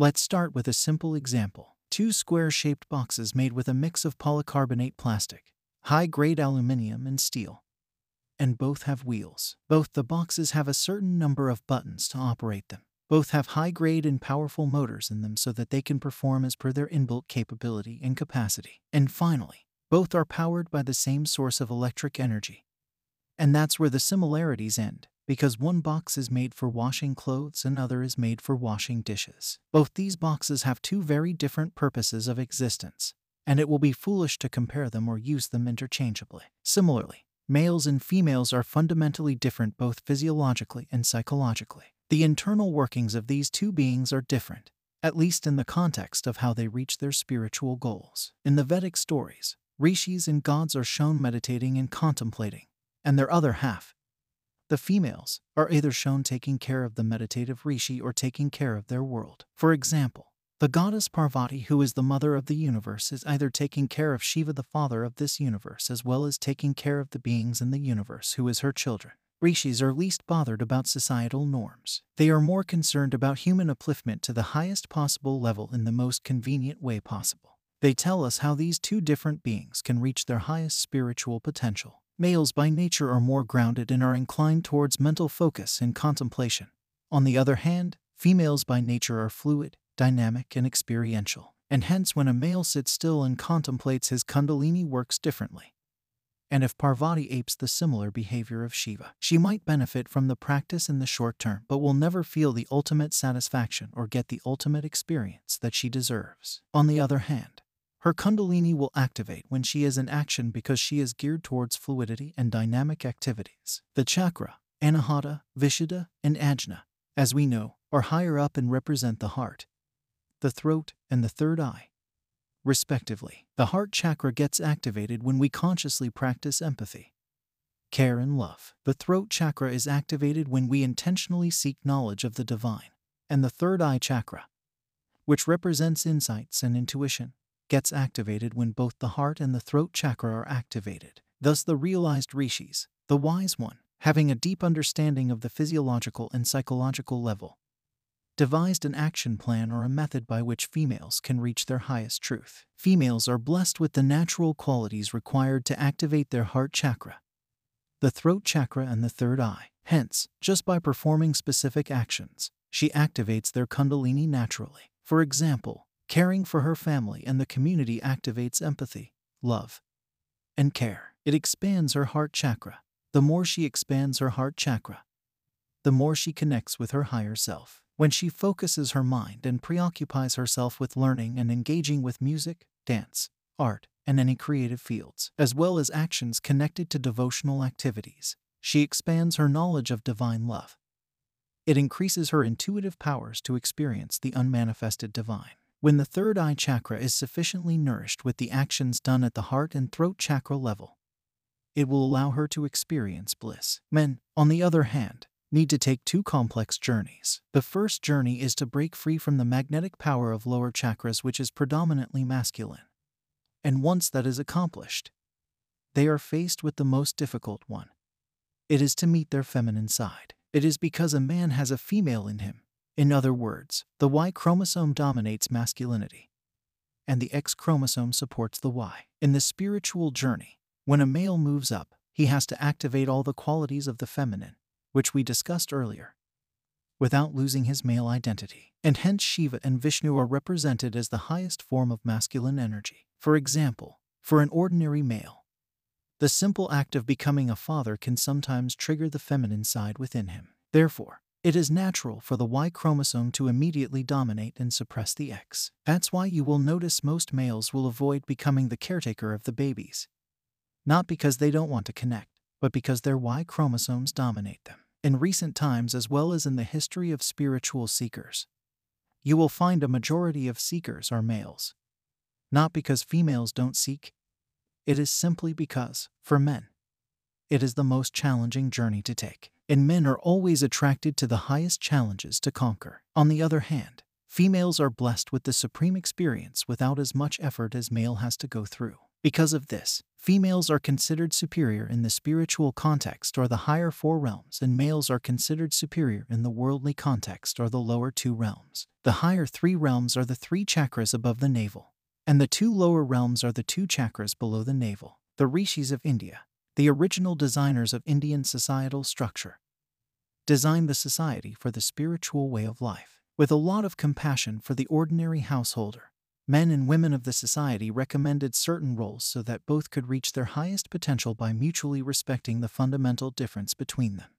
Let's start with a simple example. Two square-shaped boxes made with a mix of polycarbonate plastic, high-grade aluminium and steel. And both have wheels. Both the boxes have a certain number of buttons to operate them. Both have high-grade and powerful motors in them so that they can perform as per their inbuilt capability and capacity. And finally, both are powered by the same source of electric energy. And that's where the similarities end because one box is made for washing clothes and other is made for washing dishes. Both these boxes have two very different purposes of existence, and it will be foolish to compare them or use them interchangeably. Similarly, males and females are fundamentally different both physiologically and psychologically. The internal workings of these two beings are different, at least in the context of how they reach their spiritual goals. In the Vedic stories, rishis and gods are shown meditating and contemplating, and their other half, the females are either shown taking care of the meditative rishi or taking care of their world. For example, the goddess Parvati, who is the mother of the universe, is either taking care of Shiva, the father of this universe, as well as taking care of the beings in the universe, who is her children. Rishis are least bothered about societal norms. They are more concerned about human upliftment to the highest possible level in the most convenient way possible. They tell us how these two different beings can reach their highest spiritual potential. Males by nature are more grounded and are inclined towards mental focus and contemplation. On the other hand, females by nature are fluid, dynamic, and experiential, and hence when a male sits still and contemplates his kundalini works differently. And if Parvati apes the similar behavior of Shiva, she might benefit from the practice in the short term but will never feel the ultimate satisfaction or get the ultimate experience that she deserves. On the other hand, her Kundalini will activate when she is in action because she is geared towards fluidity and dynamic activities. The chakra, Anahata, Vishuddha, and Ajna, as we know, are higher up and represent the heart, the throat, and the third eye, respectively. The heart chakra gets activated when we consciously practice empathy, care, and love. The throat chakra is activated when we intentionally seek knowledge of the divine. And the third eye chakra, which represents insights and intuition, gets activated when both the heart and the throat chakra are activated. Thus, the realized rishis, the wise one, having a deep understanding of the physiological and psychological level, devised an action plan or a method by which females can reach their highest truth. Females are blessed with the natural qualities required to activate their heart chakra, the throat chakra, and the third eye. Hence, just by performing specific actions, she activates their kundalini naturally. For example, Caring for her family and the community activates empathy, love, and care. It expands her heart chakra. The more she expands her heart chakra, the more she connects with her higher self. When she focuses her mind and preoccupies herself with learning and engaging with music, dance, art, and any creative fields, as well as actions connected to devotional activities, she expands her knowledge of divine love. It increases her intuitive powers to experience the unmanifested divine. When the third eye chakra is sufficiently nourished with the actions done at the heart and throat chakra level, it will allow her to experience bliss. Men, on the other hand, need to take two complex journeys. The first journey is to break free from the magnetic power of lower chakras, which is predominantly masculine. And once that is accomplished, they are faced with the most difficult one. It is to meet their feminine side. It is because a man has a female in him in other words, the Y chromosome dominates masculinity, and the X chromosome supports the Y. In the spiritual journey, when a male moves up, he has to activate all the qualities of the feminine, which we discussed earlier, without losing his male identity. And hence Shiva and Vishnu are represented as the highest form of masculine energy. For example, for an ordinary male, the simple act of becoming a father can sometimes trigger the feminine side within him. Therefore, it is natural for the Y chromosome to immediately dominate and suppress the X. That's why you will notice most males will avoid becoming the caretaker of the babies. Not because they don't want to connect, but because their Y chromosomes dominate them. In recent times, as well as in the history of spiritual seekers, you will find a majority of seekers are males. Not because females don't seek, it is simply because, for men, it is the most challenging journey to take and men are always attracted to the highest challenges to conquer. On the other hand, females are blessed with the supreme experience without as much effort as male has to go through. Because of this, females are considered superior in the spiritual context or the higher four realms, and males are considered superior in the worldly context or the lower two realms. The higher three realms are the three chakras above the navel, and the two lower realms are the two chakras below the navel. The rishis of India, the original designers of Indian societal structure, designed the society for the spiritual way of life. With a lot of compassion for the ordinary householder, men and women of the society recommended certain roles so that both could reach their highest potential by mutually respecting the fundamental difference between them.